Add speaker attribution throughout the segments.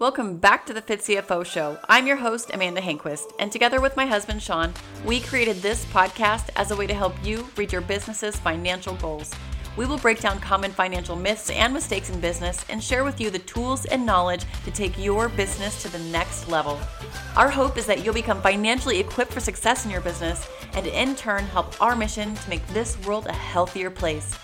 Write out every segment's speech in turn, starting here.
Speaker 1: Welcome back to the Fit CFO Show. I'm your host, Amanda Hanquist, and together with my husband, Shawn, we created this podcast as a way to help you reach your business's financial goals. We will break down common financial myths and mistakes in business and share with you the tools and knowledge to take your business to the next level. Our hope is that you'll become financially equipped for success in your business and in turn help our mission to make this world a healthier place.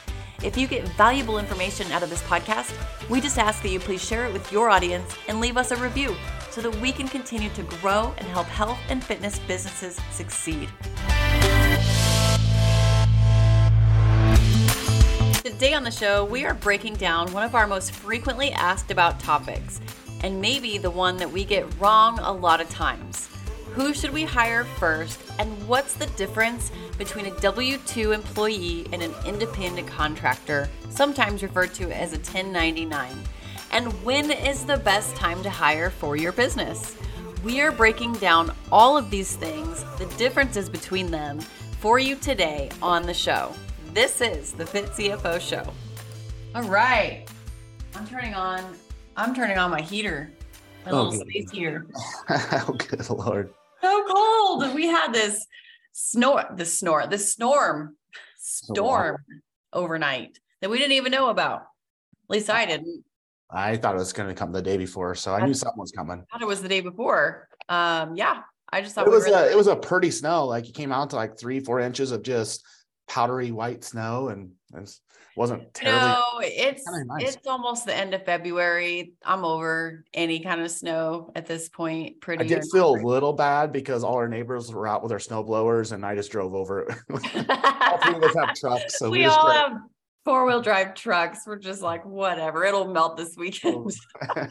Speaker 1: If you get valuable information out of this podcast, we just ask that you please share it with your audience and leave us a review so that we can continue to grow and help health and fitness businesses succeed. Today on the show, we are breaking down one of our most frequently asked about topics, and maybe the one that we get wrong a lot of times. Who should we hire first, and what's the difference between a W 2 employee and an independent contractor, sometimes referred to as a 1099? And when is the best time to hire for your business? We are breaking down all of these things, the differences between them, for you today on the show. This is the Fit CFO Show. All right. I'm turning on I'm turning on my heater. My oh, little space heater.
Speaker 2: oh good lord
Speaker 1: so cold. We had this snore, the snore, the storm, storm overnight that we didn't even know about. At least I didn't.
Speaker 2: I thought it was going to come the day before, so I, I knew something was coming.
Speaker 1: I thought it was the day before. Um, yeah, I just thought
Speaker 2: it was really- a, it was a pretty snow. Like it came out to like three, four inches of just powdery white snow, and it wasn't terribly.
Speaker 1: No, it's nice. it's almost the end of February. I'm over any kind of snow at this point. Pretty.
Speaker 2: I did feel a little bad because all our neighbors were out with their snow blowers, and I just drove over. all three of us have trucks, so
Speaker 1: we, we all have four wheel drive trucks. We're just like, whatever, it'll melt this weekend. Oh,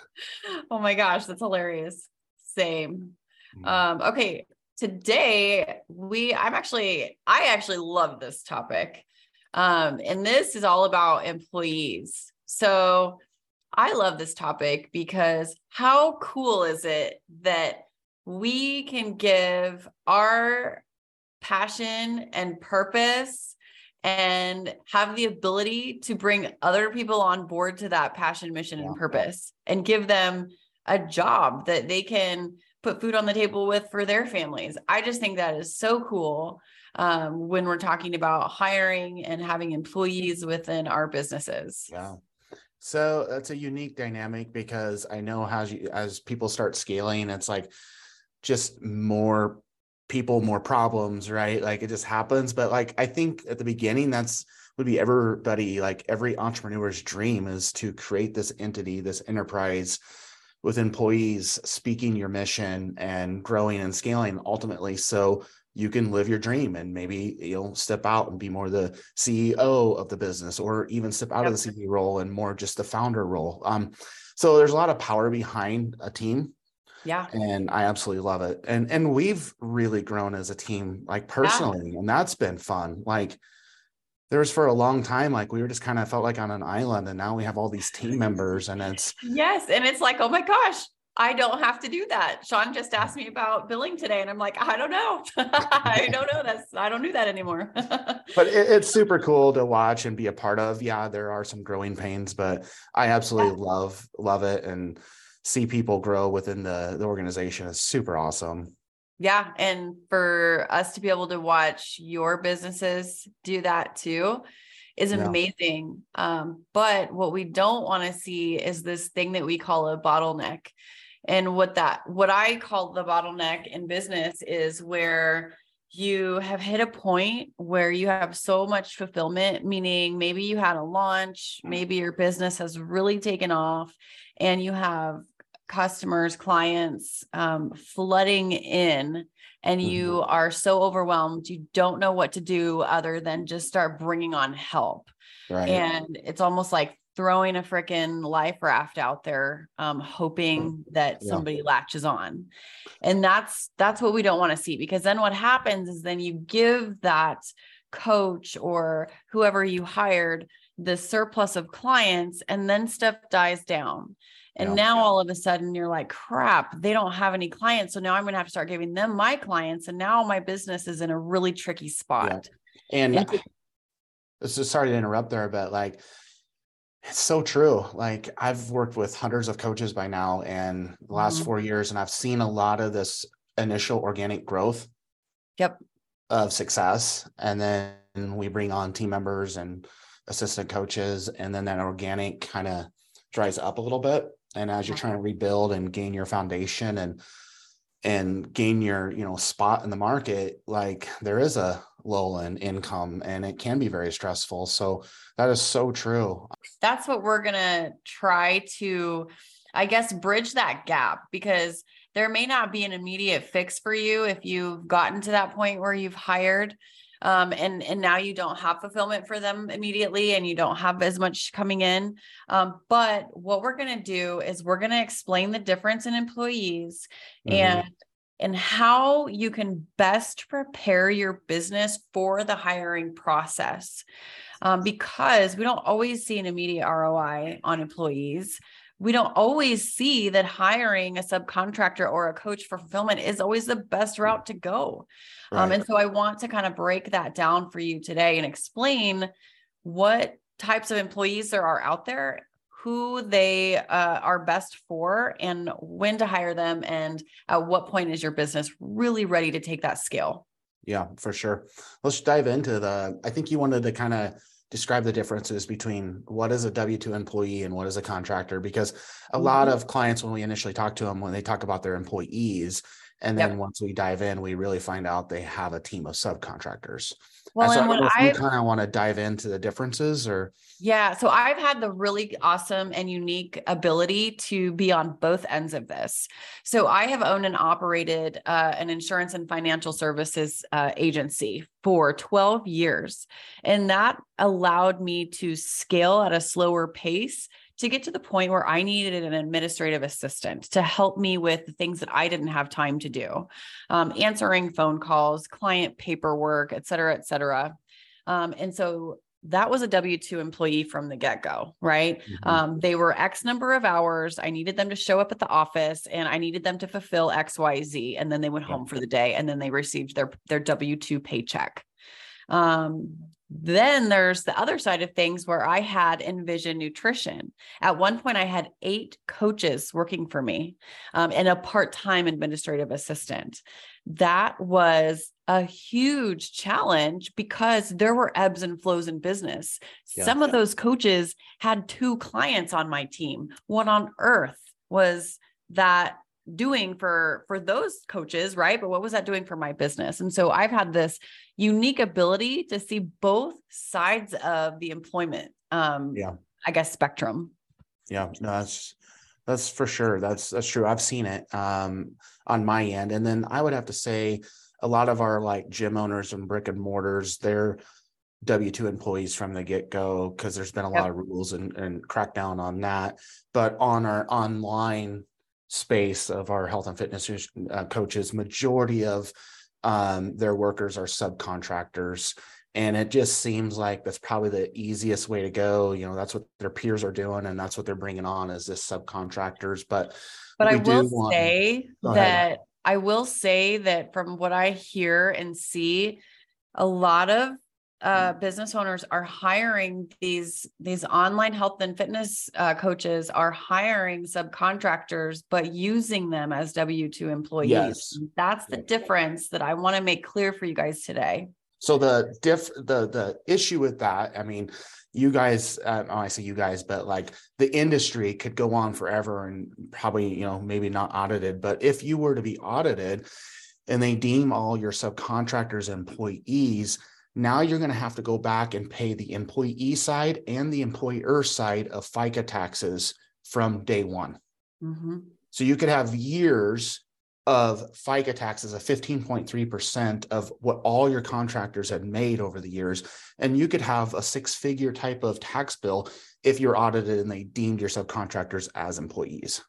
Speaker 1: oh my gosh, that's hilarious. Same. Mm. Um, okay, today we i'm actually i actually love this topic um, and this is all about employees. So I love this topic because how cool is it that we can give our passion and purpose and have the ability to bring other people on board to that passion, mission, and purpose and give them a job that they can put food on the table with for their families. I just think that is so cool um, when we're talking about hiring and having employees within our businesses.
Speaker 2: Yeah. So that's a unique dynamic because I know how you, as people start scaling, it's like just more people, more problems, right? Like it just happens. But like I think at the beginning, that's would be everybody, like every entrepreneur's dream is to create this entity, this enterprise with employees speaking your mission and growing and scaling ultimately. So you can live your dream and maybe you'll step out and be more the CEO of the business or even step out yep. of the CEO role and more just the founder role. Um, so there's a lot of power behind a team.
Speaker 1: Yeah.
Speaker 2: And I absolutely love it. And and we've really grown as a team, like personally, yeah. and that's been fun. Like there was for a long time, like we were just kind of felt like on an island, and now we have all these team members, and it's
Speaker 1: yes, and it's like, oh my gosh, I don't have to do that. Shawn just asked me about billing today, and I'm like, I don't know. I don't know. That's I don't do that anymore.
Speaker 2: but it, it's super cool to watch and be a part of. Yeah, there are some growing pains, but I absolutely yeah. love love it and see people grow within the, the organization is super awesome.
Speaker 1: Yeah, and for us to be able to watch your businesses do that too is amazing. Yeah. Um, but what we don't want to see is this thing that we call a bottleneck and what that what i call the bottleneck in business is where you have hit a point where you have so much fulfillment meaning maybe you had a launch maybe your business has really taken off and you have customers clients um, flooding in and you mm-hmm. are so overwhelmed you don't know what to do other than just start bringing on help right. and it's almost like throwing a freaking life raft out there um, hoping that yeah. somebody latches on and that's that's what we don't want to see because then what happens is then you give that coach or whoever you hired the surplus of clients and then stuff dies down and yeah. now all of a sudden you're like crap they don't have any clients so now i'm going to have to start giving them my clients and now my business is in a really tricky spot
Speaker 2: yeah. and, and sorry to interrupt there but like It's so true. Like I've worked with hundreds of coaches by now and the last mm-hmm. four years, and I've seen a lot of this initial organic growth.
Speaker 1: Yep.
Speaker 2: Of success. And then we bring on team members and assistant coaches, and then that organic kind of dries up a little bit. And as you're trying to rebuild and gain your foundation and and gain your you know spot in the market like there is a lull in income and it can be very stressful. So that is so true.
Speaker 1: That's what we're going to try to i guess bridge that gap because there may not be an immediate fix for you if you've gotten to that point where you've hired um, and and now you don't have fulfillment for them immediately and you don't have as much coming in. Um, but what we're going to do is we're going to explain the difference in employees mm-hmm. and and how you can best prepare your business for the hiring process um, because we don't always see an immediate roi on employees we don't always see that hiring a subcontractor or a coach for fulfillment is always the best route to go. Um, right. Um, and so I want to kind of break that down for you today and explain what types of employees there are out there, who they uh, are best for, and when to hire them, and at what point is your business really ready to take that scale.
Speaker 2: Yeah, for sure. Let's dive into the. I think you wanted to kind of describe the differences between what is a W2 employee and what is a contractor because a mm-hmm. lot of clients when we initially talk to them when they talk about their employees and then yep. once we dive in we really find out they have a team of subcontractors well, and, so and I, kind of want to dive into the differences or
Speaker 1: yeah, so I've had the really awesome and unique ability to be on both ends of this. So I have owned and operated uh, an insurance and financial services uh, agency for 12 years, and that allowed me to scale at a slower pace to get to the point where I needed an administrative assistant to help me with the things that I didn't have time to do, um, answering phone calls, client paperwork, et cetera, et cetera. Um, and so that was a W 2 employee from the get go, right? Mm-hmm. Um, they were X number of hours. I needed them to show up at the office and I needed them to fulfill X, Y, Z. And then they went home for the day and then they received their, their W 2 paycheck. Um, then there's the other side of things where I had Envision Nutrition. At one point, I had eight coaches working for me um, and a part time administrative assistant. That was a huge challenge because there were ebbs and flows in business. Yeah. Some of those coaches had two clients on my team. What on earth was that doing for for those coaches right? But what was that doing for my business? And so i've had this unique ability to see both sides of the employment um yeah. I guess spectrum.
Speaker 2: Yeah no that's that's for sure. That's that's true. I've seen it um on my end. And then i would have to say a lot of our like gym owners and brick and mortars they're W2 employees from the get go because there's been a yep. lot of rules and, and crackdown on that. But on our online space of our health and fitness uh, coaches, majority of um, their workers are subcontractors. And it just seems like that's probably the easiest way to go. You know, that's what their peers are doing, and that's what they're bringing on is this subcontractors. But
Speaker 1: but I will want... say that I will say that from what I hear and see, a lot of uh, mm. business owners are hiring these these online health and fitness uh, coaches are hiring subcontractors but using them as w2 employees yes. that's the difference that i want to make clear for you guys today
Speaker 2: so the diff the the issue with that i mean you guys uh, oh, i say you guys but like the industry could go on forever and probably you know maybe not audited but if you were to be audited and they deem all your subcontractors employees now you're going to have to go back and pay the employee side and the employer side of fica taxes from day one mm-hmm. so you could have years of FICA taxes of 15.3% of what all your contractors had made over the years. And you could have a six figure type of tax bill if you're audited and they deemed your subcontractors as employees.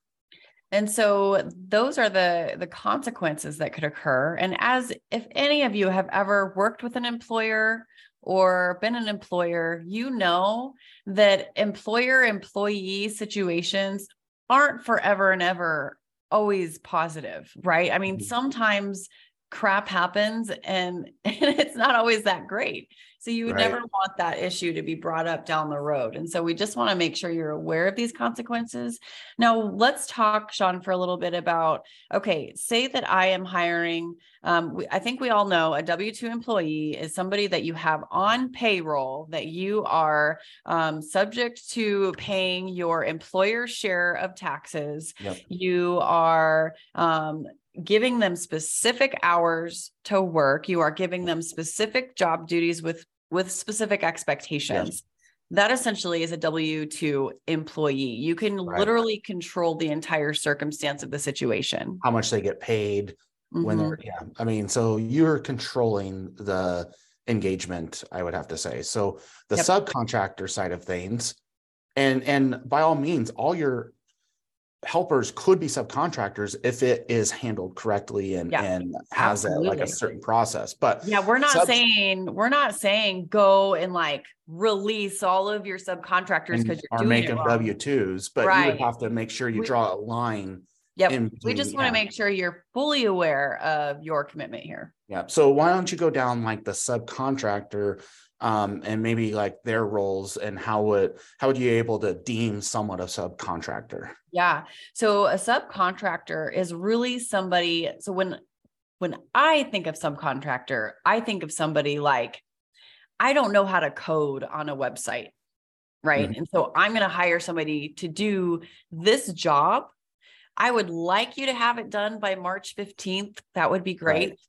Speaker 1: And so those are the the consequences that could occur. And as if any of you have ever worked with an employer or been an employer, you know that employer employee situations aren't forever and ever always positive, right? I mean, mm-hmm. sometimes crap happens and, and it's not always that great. So you would right. never want that issue to be brought up down the road. And so we just want to make sure you're aware of these consequences. Now, let's talk, Shawn, for a little bit about okay, say that I am hiring. Um, we, I think we all know a W 2 employee is somebody that you have on payroll that you are um, subject to paying your employer share of taxes. Yep. You are um, giving them specific hours to work you are giving them specific job duties with with specific expectations yes. that essentially is a w2 employee you can right. literally control the entire circumstance of the situation
Speaker 2: how much they get paid mm-hmm. when they're yeah i mean so you're controlling the engagement i would have to say so the yep. subcontractor side of things and and by all means all your helpers could be subcontractors if it is handled correctly and yeah, and has a, like a certain process but
Speaker 1: yeah we're not saying we're not saying go and like release all of your subcontractors because you're
Speaker 2: making w2s but right. you would have to make sure you we, draw a line
Speaker 1: yeah we just want to make sure you're fully aware of your commitment here.
Speaker 2: Yeah so why don't you go down like the subcontractor um, and maybe like their roles and how would how would you be able to deem someone a subcontractor?
Speaker 1: Yeah. So a subcontractor is really somebody. So when when I think of subcontractor, I think of somebody like I don't know how to code on a website, right? Mm-hmm. And so I'm going to hire somebody to do this job. I would like you to have it done by March 15th. That would be great. Right.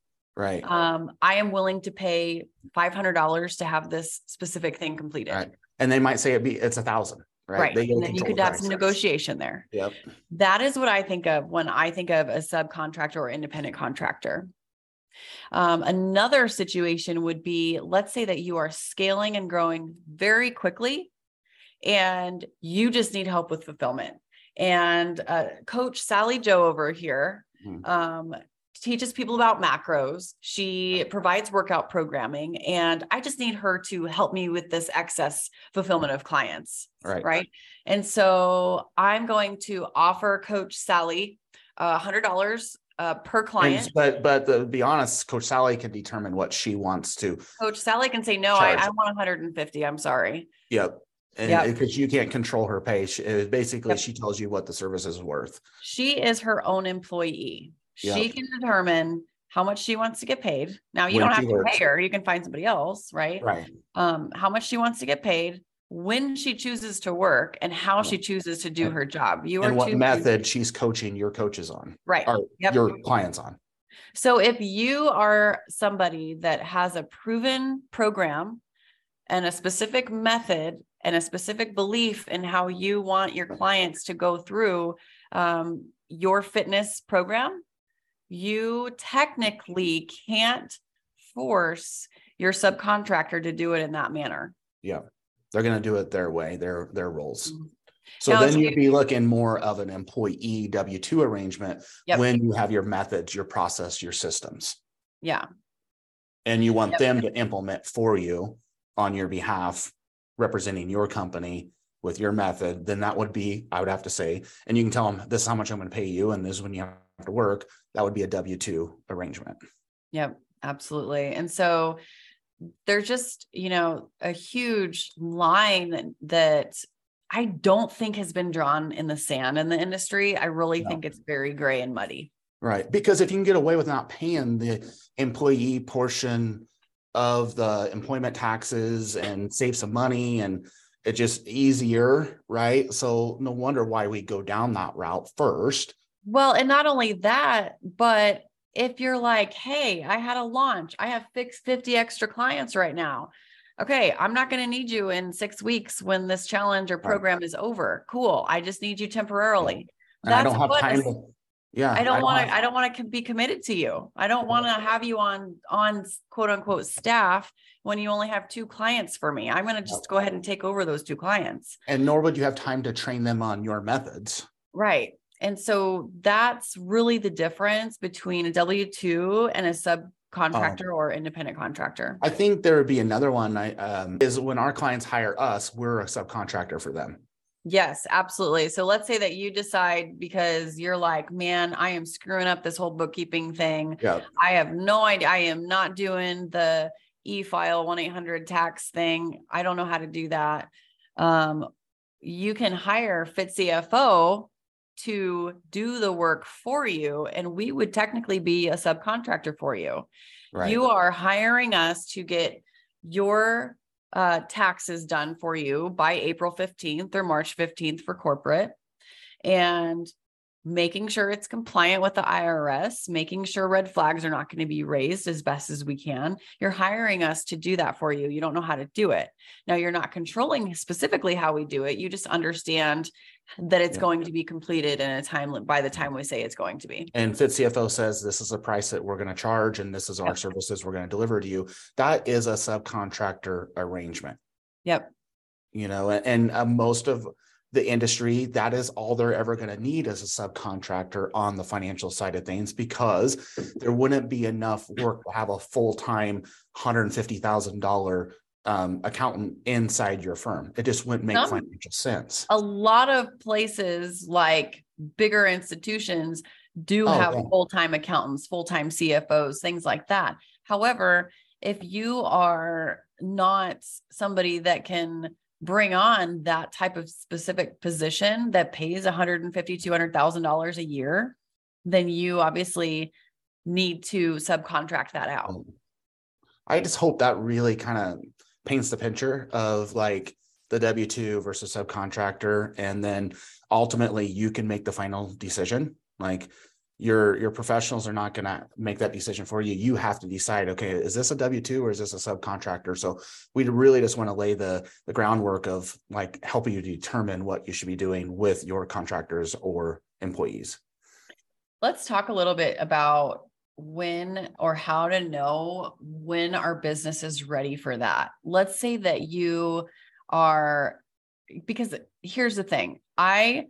Speaker 2: Right.
Speaker 1: Um, I am willing to pay five hundred dollars to have this specific thing completed.
Speaker 2: Right. And they might say it be it's a thousand. Right.
Speaker 1: right. And then you could have some negotiation there.
Speaker 2: Yep.
Speaker 1: That is what I think of when I think of a subcontractor or independent contractor. Um, another situation would be let's say that you are scaling and growing very quickly and you just need help with fulfillment. And uh, Coach Sally Joe over here mm-hmm. um, teaches people about macros. She provides workout programming, and I just need her to help me with this excess fulfillment of clients.
Speaker 2: Right.
Speaker 1: Right. And so I'm going to offer Coach Sally a hundred dollars uh, per client.
Speaker 2: And, but but to be honest, Coach Sally can determine what she wants to.
Speaker 1: Coach Sally can say no. I, I, want 150. I'm sorry.
Speaker 2: Yep. And because yep. you can't control her pay, she, basically yep. she tells you what the service is worth.
Speaker 1: She is her own employee. Yep. She can determine how much she wants to get paid. Now you when don't have to works. pay her. You can find somebody else, right?
Speaker 2: Right.
Speaker 1: Um, how much she wants to get paid, when she chooses to work, and how she chooses to do and, her job.
Speaker 2: You and are what method she's coaching your coaches on,
Speaker 1: right?
Speaker 2: Or yep. your clients on.
Speaker 1: So if you are somebody that has a proven program and a specific method and a specific belief in how you want your clients to go through um, your fitness program, you technically can't force your subcontractor to do it in that manner.
Speaker 2: Yeah. They're going to do it their way, their their roles. Mm-hmm. So now, then you'd be looking more of an employee W 2 arrangement yep. when you have your methods, your process, your systems.
Speaker 1: Yeah.
Speaker 2: And you want yep. them to implement for you on your behalf, representing your company with your method, then that would be, I would have to say, and you can tell them this is how much I'm going to pay you, and this is when you to work, that would be a W 2 arrangement.
Speaker 1: Yep, absolutely. And so there's just, you know, a huge line that I don't think has been drawn in the sand in the industry. I really no. think it's very gray and muddy.
Speaker 2: Right. Because if you can get away with not paying the employee portion of the employment taxes and save some money and it's just easier, right? So no wonder why we go down that route first.
Speaker 1: Well, and not only that, but if you're like, hey, I had a launch, I have fixed 50 extra clients right now. Okay, I'm not going to need you in six weeks when this challenge or program right. is over. Cool. I just need you temporarily.
Speaker 2: I don't have time to, yeah.
Speaker 1: I don't want to, I don't want to be committed to you. I don't want to have you on, on quote unquote staff when you only have two clients for me. I'm going to just go ahead and take over those two clients.
Speaker 2: And nor would you have time to train them on your methods.
Speaker 1: Right. And so that's really the difference between a W 2 and a subcontractor oh. or independent contractor.
Speaker 2: I think there would be another one I, um, is when our clients hire us, we're a subcontractor for them.
Speaker 1: Yes, absolutely. So let's say that you decide because you're like, man, I am screwing up this whole bookkeeping thing.
Speaker 2: Yeah.
Speaker 1: I have no idea. I am not doing the e-file 1-800 tax thing. I don't know how to do that. Um, you can hire Fit CFO to do the work for you, and we would technically be a subcontractor for you.
Speaker 2: Right.
Speaker 1: You are hiring us to get your uh, taxes done for you by April 15th or March 15th for corporate. And making sure it's compliant with the IRS, making sure red flags are not going to be raised as best as we can. You're hiring us to do that for you. You don't know how to do it. Now, you're not controlling specifically how we do it. You just understand that it's yeah. going to be completed in a time by the time we say it's going to be.
Speaker 2: And Fit CFO says this is the price that we're going to charge and this is our yep. services we're going to deliver to you. That is a subcontractor arrangement.
Speaker 1: Yep.
Speaker 2: You know, and, and uh, most of the industry, that is all they're ever going to need as a subcontractor on the financial side of things because there wouldn't be enough work to have a full time $150,000 um, accountant inside your firm. It just wouldn't make Some, financial sense.
Speaker 1: A lot of places, like bigger institutions, do oh, have yeah. full time accountants, full time CFOs, things like that. However, if you are not somebody that can bring on that type of specific position that pays 150 200000 dollars a year then you obviously need to subcontract that out oh.
Speaker 2: i just hope that really kind of paints the picture of like the w2 versus subcontractor and then ultimately you can make the final decision like your your professionals are not going to make that decision for you. You have to decide okay is this a w2 or is this a subcontractor? So we really just want to lay the the groundwork of like helping you determine what you should be doing with your contractors or employees.
Speaker 1: Let's talk a little bit about when or how to know when our business is ready for that. Let's say that you are because here's the thing. I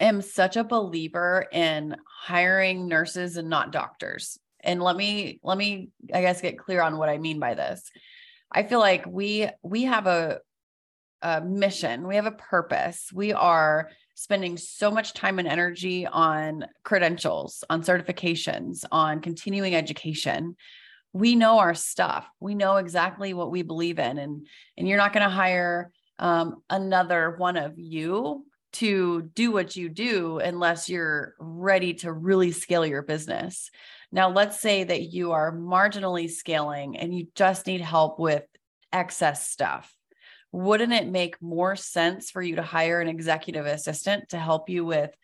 Speaker 1: am such a believer in hiring nurses and not doctors. And let me let me I guess get clear on what I mean by this. I feel like we we have a a mission, we have a purpose. We are spending so much time and energy on credentials, on certifications, on continuing education. We know our stuff. We know exactly what we believe in and and you're not going to hire um, another one of you to do what you do unless you're ready to really scale your business. Now, let's say that you are marginally scaling and you just need help with excess stuff. Wouldn't it make more sense for you to hire an executive assistant to help you with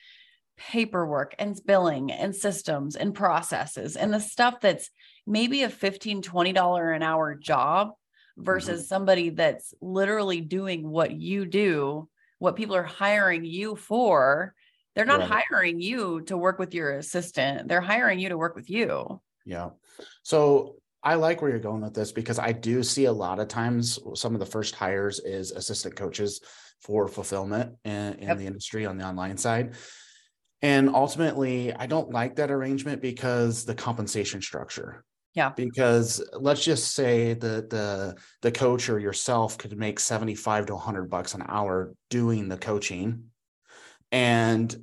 Speaker 1: paperwork and billing and systems and processes and the stuff that's maybe a $15, $20 an hour job versus mm-hmm. somebody that's literally doing what you do what people are hiring you for they're not right. hiring you to work with your assistant they're hiring you to work with you
Speaker 2: yeah so i like where you're going with this because i do see a lot of times some of the first hires is assistant coaches for fulfillment in, in yep. the industry on the online side and ultimately i don't like that arrangement because the compensation structure
Speaker 1: yeah.
Speaker 2: Because let's just say that the the coach or yourself could make 75 to 100 bucks an hour doing the coaching and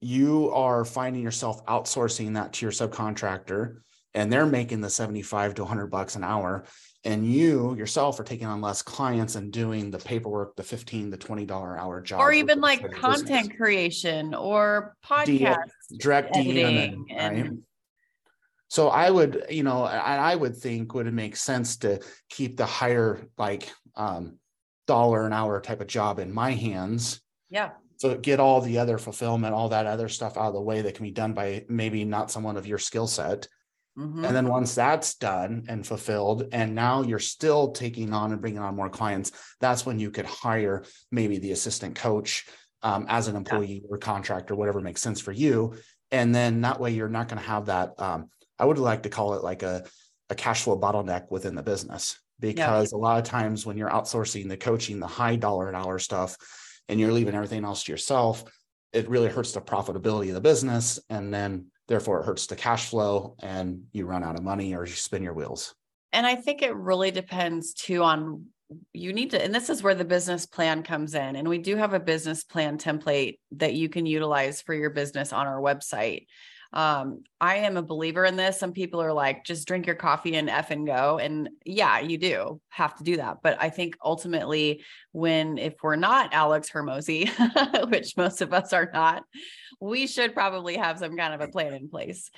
Speaker 2: you are finding yourself outsourcing that to your subcontractor and they're making the 75 to 100 bucks an hour and you yourself are taking on less clients and doing the paperwork the 15 to 20 dollar hour job
Speaker 1: or even like content business. creation or podcast
Speaker 2: direct editing right? and so I would, you know, I, I would think would it make sense to keep the higher like um, dollar an hour type of job in my hands.
Speaker 1: Yeah.
Speaker 2: So get all the other fulfillment, all that other stuff out of the way that can be done by maybe not someone of your skill set. Mm-hmm. And then once that's done and fulfilled, and now you're still taking on and bringing on more clients, that's when you could hire maybe the assistant coach um, as an employee yeah. or contractor, whatever makes sense for you. And then that way you're not going to have that um, I would like to call it like a, a cash flow bottleneck within the business because yeah. a lot of times when you're outsourcing the coaching, the high dollar an hour stuff, and you're leaving everything else to yourself, it really hurts the profitability of the business. And then therefore it hurts the cash flow and you run out of money or you spin your wheels.
Speaker 1: And I think it really depends too on you need to, and this is where the business plan comes in. And we do have a business plan template that you can utilize for your business on our website. Um, I am a believer in this. Some people are like, just drink your coffee and F and go. And yeah, you do have to do that. But I think ultimately, when if we're not Alex Hormozi, which most of us are not, we should probably have some kind of a plan in place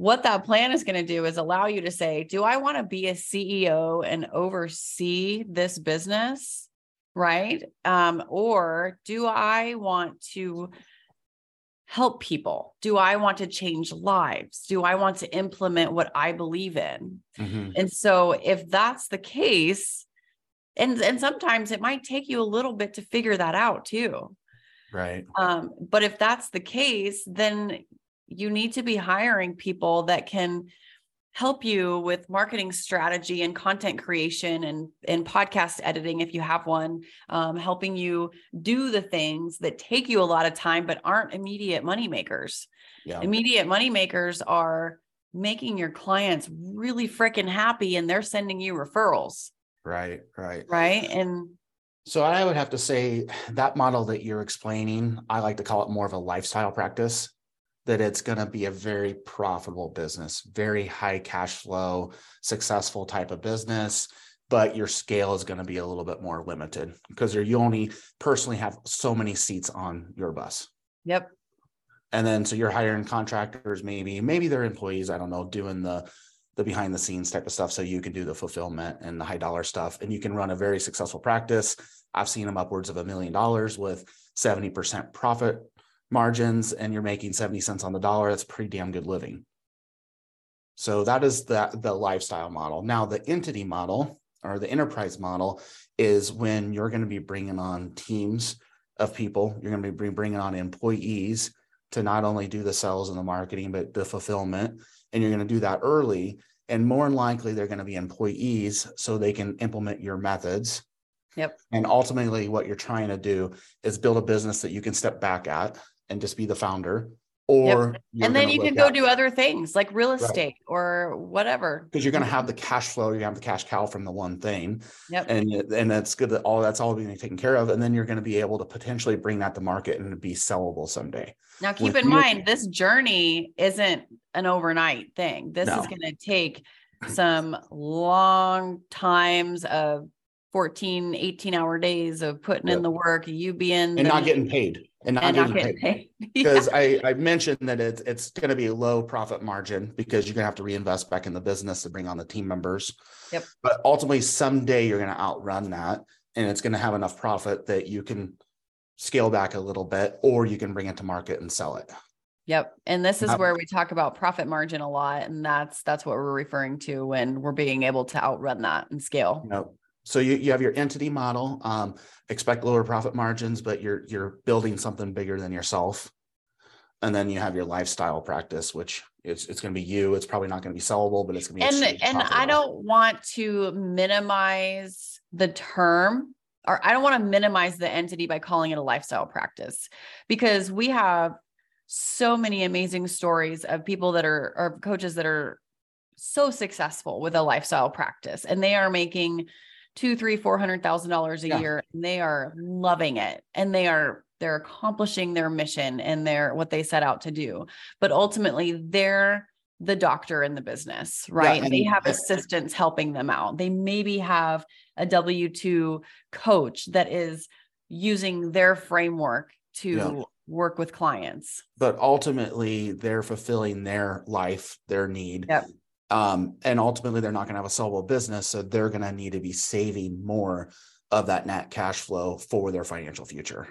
Speaker 1: what that plan is going to do is allow you to say, do I want to be a CEO and oversee this business? Right. Um, or do I want to help people? Do I want to change lives? Do I want to implement what I believe in? Mm-hmm. And so if that's the case, and and sometimes it might take you a little bit to figure that out too.
Speaker 2: Right.
Speaker 1: Um, but if that's the case, then you need to be hiring people that can help you with marketing strategy and content creation and, and podcast editing if you have one um, helping you do the things that take you a lot of time but aren't immediate money makers yeah. immediate money makers are making your clients really freaking happy and they're sending you referrals.
Speaker 2: Right right.
Speaker 1: Right? And
Speaker 2: so I would have to say that model that you're explaining, I like to call it more of a lifestyle practice that it's going to be a very profitable business, very high cash flow, successful type of business, but your scale is going to be a little bit more limited because you only personally have so many seats on your bus.
Speaker 1: Yep.
Speaker 2: And then so you're hiring contractors, maybe, maybe they're employees, I don't know, doing the the behind the scenes type of stuff so you can do the fulfillment and the high dollar stuff and you can run a very successful practice. I've seen them upwards of a million dollars with 70% profit margins and you're making 70 cents on the dollar, that's pretty damn good living. So that is the, the lifestyle model. Now, the entity model or the enterprise model is when you're going to be bringing on teams of people, you're going to be bringing on employees to not only do the sales and the marketing, but the fulfillment. And you're going to do that early. And more than likely, they're going to be employees so they can implement your methods.
Speaker 1: Yep.
Speaker 2: And ultimately, what you're trying to do is build a business that you can step back at and just be the founder or
Speaker 1: yep. and then you can go do other things like real estate right. or whatever
Speaker 2: because you're going to have the cash flow you have the cash cow from the one thing
Speaker 1: yep.
Speaker 2: and and that's good that all that's all being taken care of and then you're going to be able to potentially bring that to market and be sellable someday
Speaker 1: now keep With in mind this journey isn't an overnight thing this no. is going to take some long times of 14 18 hour days of putting yep. in the work you being
Speaker 2: and the, not getting paid and not, and not getting paid because I, I mentioned that it's it's going to be a low profit margin because you're going to have to reinvest back in the business to bring on the team members
Speaker 1: yep
Speaker 2: but ultimately someday you're going to outrun that and it's going to have enough profit that you can scale back a little bit or you can bring it to market and sell it
Speaker 1: Yep. And this is where we talk about profit margin a lot. And that's that's what we're referring to when we're being able to outrun that and scale.
Speaker 2: Yep. So you, you have your entity model, um, expect lower profit margins, but you're you're building something bigger than yourself. And then you have your lifestyle practice, which it's it's going to be you. It's probably not going to be sellable, but it's going
Speaker 1: to be and and I don't want to minimize the term, or I don't want to minimize the entity by calling it a lifestyle practice, because we have so many amazing stories of people that are or coaches that are so successful with a lifestyle practice, and they are making two, three, four hundred thousand dollars a yeah. year, and they are loving it, and they are they're accomplishing their mission and their what they set out to do. But ultimately, they're the doctor in the business, right? Yeah, they have assistants helping them out. They maybe have a W 2 coach that is using their framework to yeah. work with clients.
Speaker 2: But ultimately, they're fulfilling their life, their need.
Speaker 1: Yep.
Speaker 2: Um, and ultimately, they're not going to have a sellable business. So they're going to need to be saving more of that net cash flow for their financial future.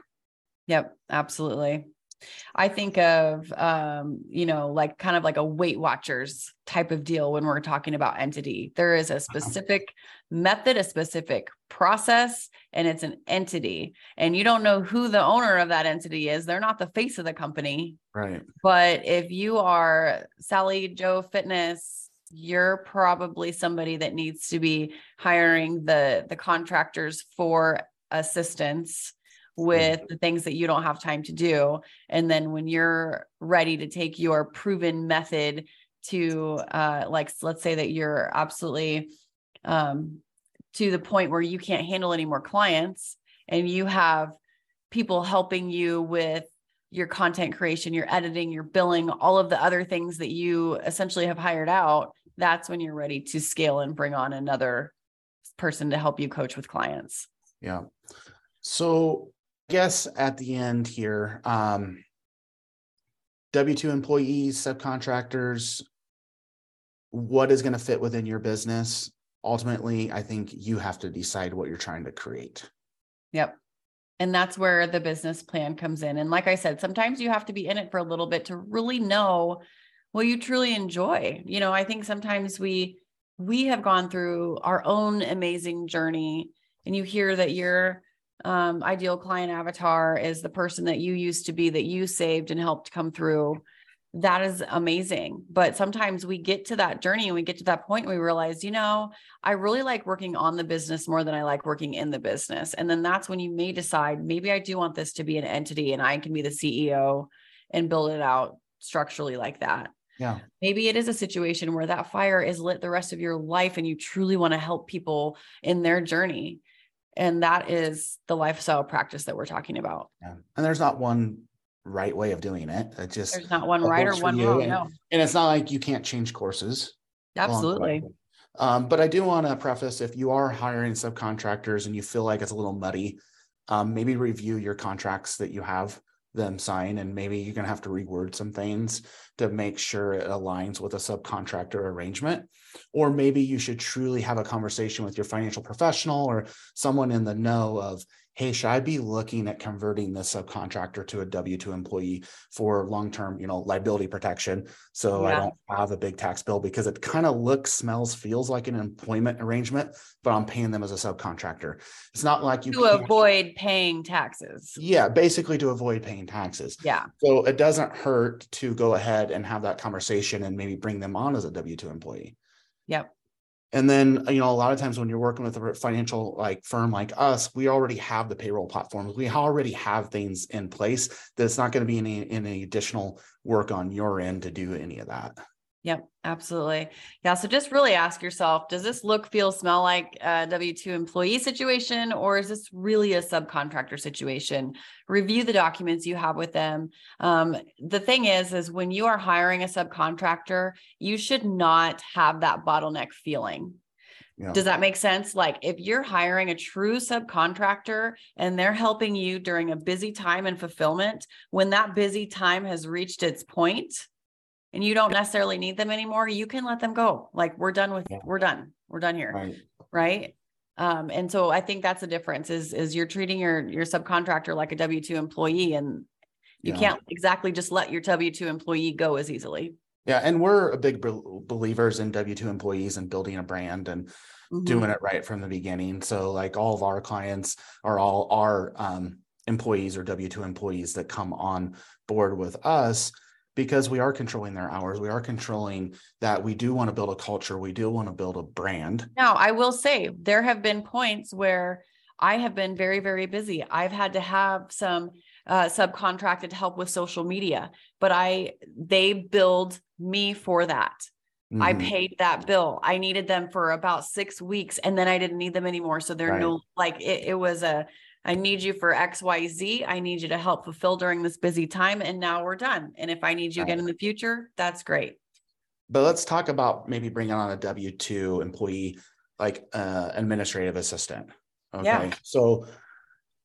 Speaker 1: Yep, absolutely. I think of, um, you know, like kind of like a Weight Watchers type of deal when we're talking about entity. There is a uh-huh. specific method, a specific process, and it's an entity. And you don't know who the owner of that entity is. They're not the face of the company.
Speaker 2: Right.
Speaker 1: But if you are Sally Joe Fitness, you're probably somebody that needs to be hiring the the contractors for assistance with the things that you don't have time to do. And then when you're ready to take your proven method to uh like let's say that you're absolutely um to the point where you can't handle any more clients and you have people helping you with your content creation, your editing, your billing, all of the other things that you essentially have hired out, that's when you're ready to scale and bring on another person to help you coach with clients.
Speaker 2: Yeah. So, I guess at the end here, um, W 2 employees, subcontractors, what is going to fit within your business? Ultimately, I think you have to decide what you're trying to create.
Speaker 1: Yep. And that's where the business plan comes in. And like I said, sometimes you have to be in it for a little bit to really know what you truly enjoy. You know, I think sometimes we we have gone through our own amazing journey and you hear that your um, ideal client avatar is the person that you used to be that you saved and helped come through that is amazing. But sometimes we get to that journey and we get to that point and we realize, you know, I really like working on the business more than I like working in the business. And then that's when you may decide, maybe I do want this to be an entity and I can be the CEO and build it out structurally like that.
Speaker 2: Yeah.
Speaker 1: Maybe it is a situation where that fire is lit the rest of your life and you truly want to help people in their journey. And that is the lifestyle practice that we're talking about.
Speaker 2: Yeah. And there's not one right way of doing it. It just
Speaker 1: there's not one right or one wrong.
Speaker 2: And,
Speaker 1: no.
Speaker 2: and it's not like you can't change courses.
Speaker 1: Absolutely.
Speaker 2: Um, but I do want to preface if you are hiring subcontractors and you feel like it's a little muddy, um, maybe review your contracts that you have them sign and maybe you're going to have to reword some things to make sure it aligns with a subcontractor arrangement or maybe you should truly have a conversation with your financial professional or someone in the know of hey, should I be looking at converting this subcontractor to a W 2 employee for long term, you know, liability protection? So yeah. I don't have a big tax bill because it kind of looks, smells, feels like an employment arrangement, but I'm paying them as a subcontractor. It's not like you
Speaker 1: to avoid paying taxes.
Speaker 2: Yeah, basically to avoid paying taxes.
Speaker 1: Yeah.
Speaker 2: So it doesn't hurt to go ahead and have that conversation and maybe bring them on as a W 2 employee.
Speaker 1: Yep
Speaker 2: and then you know a lot of times when you're working with a financial like firm like us we already have the payroll platforms. We already have things in place that it's not going to be any any additional work on your end to do any of that
Speaker 1: Yep, absolutely. Yeah. So just really ask yourself does this look, feel, smell like a W 2 employee situation, or is this really a subcontractor situation? Review the documents you have with them. Um, the thing is, is when you are hiring a subcontractor, you should not have that bottleneck feeling. Yeah. Does that make sense? Like if you're hiring a true subcontractor and they're helping you during a busy time in fulfillment, when that busy time has reached its point, and you don't necessarily need them anymore, you can let them go. Like we're done with, yeah. we're done, we're done here. Right. right. Um, and so I think that's the difference is, is you're treating your, your subcontractor like a W 2 employee and you yeah. can't exactly just let your W 2 employee go as easily.
Speaker 2: Yeah. And we're a big be- believers in W 2 employees and building a brand and mm-hmm. doing it right from the beginning. So like all of our clients are all our, um, employees or W 2 employees that come on board with us because we are controlling their hours. We are controlling that we do want to billed a culture. We do want to build a brand.
Speaker 1: Now, I will say there have been points where I have been very, very busy. I've had to have some uh, subcontracted help with social media, but I they build me for that. Mm-hmm. I paid that bill. I needed them for about six weeks, and then I didn't need them anymore. So they're right. no like it, it was a I need you for XYZ. I need you to help fulfill during this busy time. And now we're done. And if I need you again in the future, that's great.
Speaker 2: But let's talk about maybe bringing on a W 2 employee, like uh, administrative assistant. Okay. Yeah. So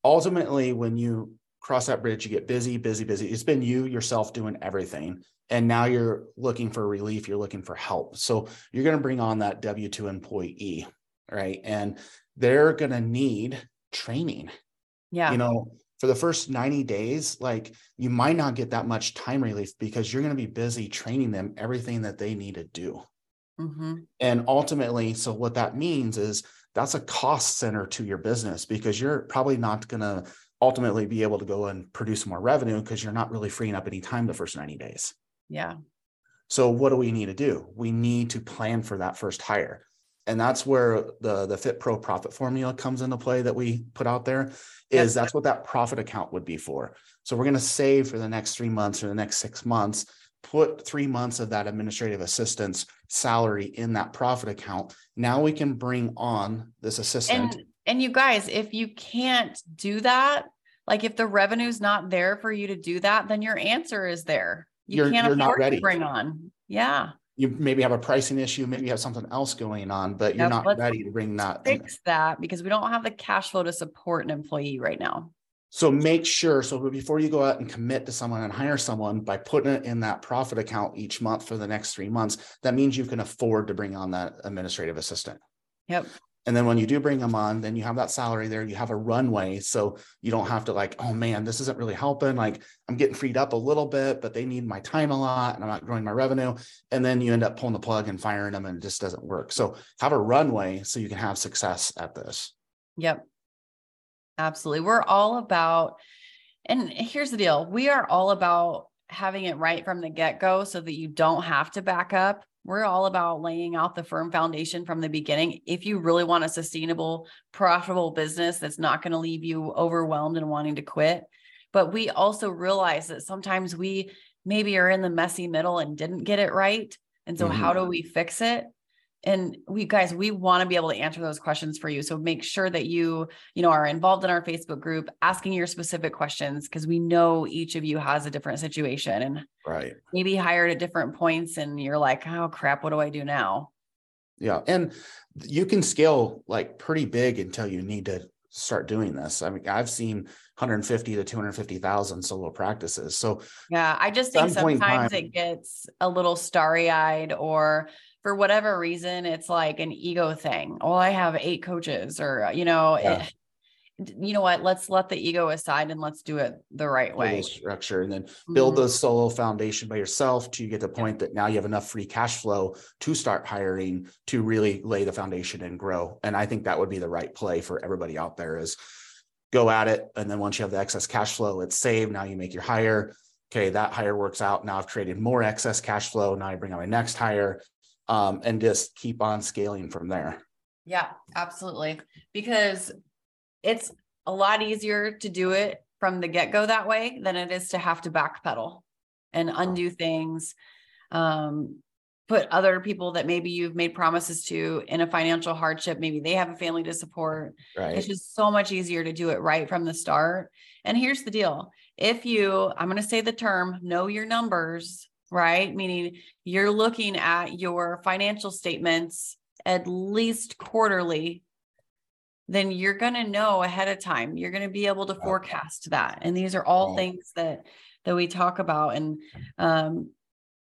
Speaker 2: ultimately, when you cross that bridge, you get busy, busy, busy. It's been you yourself doing everything. And now you're looking for relief, you're looking for help. So you're going to bring on that W 2 employee, right? And they're going to need training
Speaker 1: yeah.
Speaker 2: You know, for the first 90 days, like you might not get that much time relief because you're going to be busy training them everything that they need to do. Mm-hmm. And ultimately, so what that means is that's a cost center to your business because you're probably not going to ultimately be able to go and produce more revenue because you're not really freeing up any time the first 90 days.
Speaker 1: Yeah.
Speaker 2: So what do we need to do? We need to plan for that first hire and that's where the the fit pro profit formula comes into play that we put out there is that's what that profit account would be for so we're going to save for the next three months or the next six months put three months of that administrative assistance salary in that profit account. Now we can bring on this assistant.
Speaker 1: And, and you guys, if you can't do that, like if the revenue's not there for you to do that, then your answer is there. You
Speaker 2: you're,
Speaker 1: can't
Speaker 2: you're
Speaker 1: afford
Speaker 2: not ready.
Speaker 1: to bring on. Yeah.
Speaker 2: You maybe have a pricing issue, maybe you have something else going on, but you're
Speaker 1: Yep,
Speaker 2: not ready to bring that.
Speaker 1: Fix that because we don't have the cash flow to support an employee right now.
Speaker 2: So make sure, so before you go out and commit to someone and hire someone by putting it in that profit account each month for the next three months, that means you can afford to bring on that administrative assistant.
Speaker 1: Yep.
Speaker 2: And then when you do bring them on, then you have that salary there, you have a runway. So you don't have to like, oh man, this isn't really helping. Like I'm getting freed up a little bit, but they need my time a lot and I'm not growing my revenue. And then you end up pulling the plug and firing them and it just doesn't work. So have a runway so you can have success at this.
Speaker 1: Yep. Absolutely. We're all about, and here's the deal we are all about having it right from the get go so that you don't have to back up. We're all about laying out the firm foundation from the beginning. If you really want a sustainable, profitable business that's not going to leave you overwhelmed and wanting to quit. But we also realize that sometimes we maybe are in the messy middle and didn't get it right. And so, mm-hmm. how do we fix it? And we guys we want to be able to answer those questions for you. So make sure that you you know are involved in our facebook group asking your specific questions because we know each of you has a different situation and
Speaker 2: right.
Speaker 1: maybe hired at different points and you're like oh crap what do i do now?
Speaker 2: Yeah and you can scale like pretty big until you need to start doing this. I mean i've seen 150 to 250,000 solo practices. So
Speaker 1: yeah, I just think sometimes time, it gets a little starry eyed or for whatever reason, it's like an ego thing. Oh, I have eight coaches, or you know, yeah. it, you know what? Let's let the ego aside and let's do it the right way.
Speaker 2: Structure and then build mm-hmm. the solo foundation by yourself to get the point that now you have enough free cash flow to start hiring to really lay the foundation and grow. And I think that would be the right play for everybody out there is go at it. And then once you have the excess cash flow, it's saved. Now you make your hire. Okay, that hire works out. Now I've created more excess cash flow. Now I bring on my next hire um, and just keep on scaling from there.
Speaker 1: Yeah, absolutely. Because it's a lot easier to do it from the get go that way than it is to have to backpedal and undo things. Um, put other people that maybe you've made promises to in a financial hardship. Maybe they have a family to support. Right. It's just so much easier to do it right from the start. And here's the deal if you, I'm going to say the term, know your numbers, right? Meaning you're looking at your financial statements at least quarterly, then you're going to know ahead of time. You're going to be able to forecast that. And these are all things that that we talk about and um,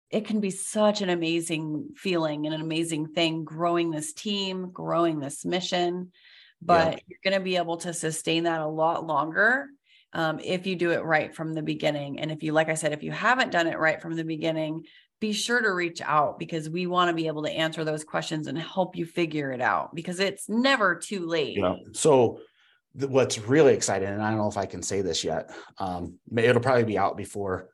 Speaker 1: it can be such an amazing feeling and an amazing thing growing this team, growing this mission. But yeah. you're going to be able to sustain that a lot longer um, if you do it right from the beginning. And if you, like I said, if you haven't done it right from the beginning, be sure to reach out because we want to be able to answer those questions and help you figure it out because it's never too late.
Speaker 2: Yeah. So, th- what's really exciting, and I don't know if I can say this yet, um, it'll probably be out before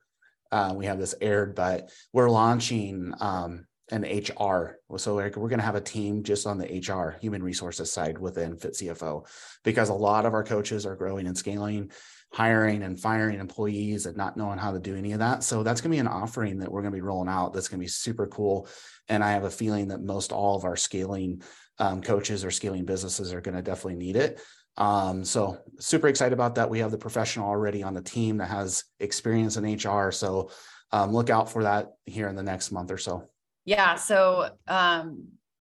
Speaker 2: uh, we have this aired, but we're launching um, an HR. So we're, we're going to have a team just on the HR, human resources side within Fit CFO, because a lot of our coaches are growing and scaling hiring and firing employees and not knowing how to do any of that. So that's going to be an offering that we're going to be rolling out. That's going to be super cool. And I have a feeling that most all of our scaling um, coaches or scaling businesses are going to definitely need it. Um, so super excited about that. We have the professional already on the team that has experience in HR. So um, look out for that here in the next month or so.
Speaker 1: Yeah. So um,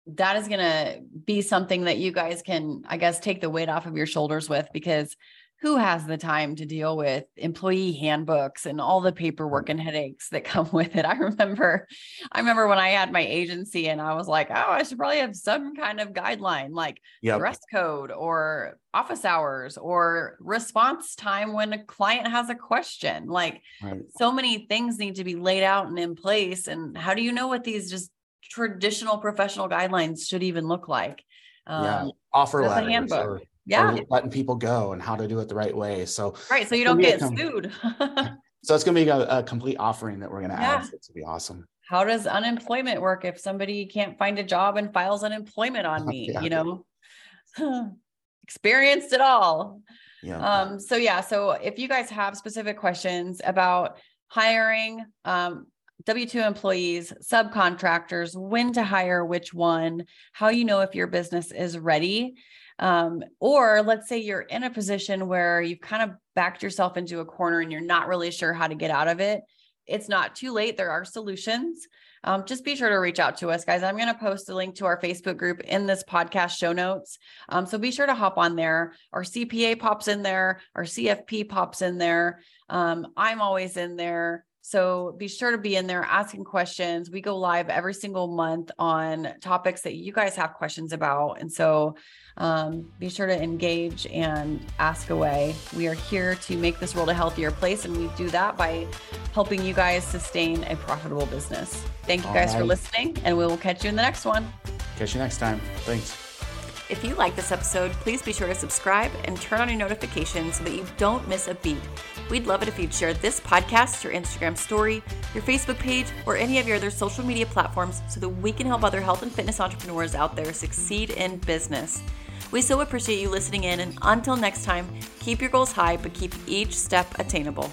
Speaker 1: that is going to be something that you guys can, I guess, take the weight off of your shoulders with because who has the time to deal with employee handbooks and all the paperwork and headaches that come with it? I remember, I remember when I had my agency and I was like, oh, I should probably have some kind of guideline like yep. dress code or office hours or response time when a client has a question. Like right. so many things need to be laid out and in place. And how do you know what these just traditional professional guidelines should even look like?
Speaker 2: Um, yeah, offer letters or yeah. letting people go and how to do it the right way. So
Speaker 1: right so you don't get com- sued.
Speaker 2: so it's going to be a, a, complete offering that we're going to yeah. add to be awesome.
Speaker 1: How does unemployment work if somebody can't find a job and files unemployment on me yeah. you know? Experienced it all. Yeah. Um so yeah so if you guys have specific questions about hiring um W 2 employees, subcontractors, when to hire which one, how you know if your business is ready. Um, or let's say you're in a position where you've kind of backed yourself into a corner and you're not really sure how to get out of it. It's not too late. There are solutions. Um, just be sure to reach out to us, guys. I'm going to post a link to our Facebook group in this podcast show notes. Um, so be sure to hop on there. Our CPA pops in there, our CFP pops in there. Um, I'm always in there. So be sure to be in there asking questions. We go live every single month on topics that you guys have questions about. And so um, be sure to engage and ask away. We are here to make this world a healthier place. And we do that by helping you guys sustain a profitable business. Thank you guys right. for listening, and we will catch you in the next one.
Speaker 2: Catch you next time. Thanks.
Speaker 1: If you like this episode, please be sure to subscribe and turn on your notifications so that you don't miss a beat. We'd love it if you'd share this podcast, your Instagram story, your Facebook page, or any of your other social media platforms so that we can help other health and fitness entrepreneurs out there succeed in business. We so appreciate you listening in, and until next time, keep your goals high, but keep each step attainable.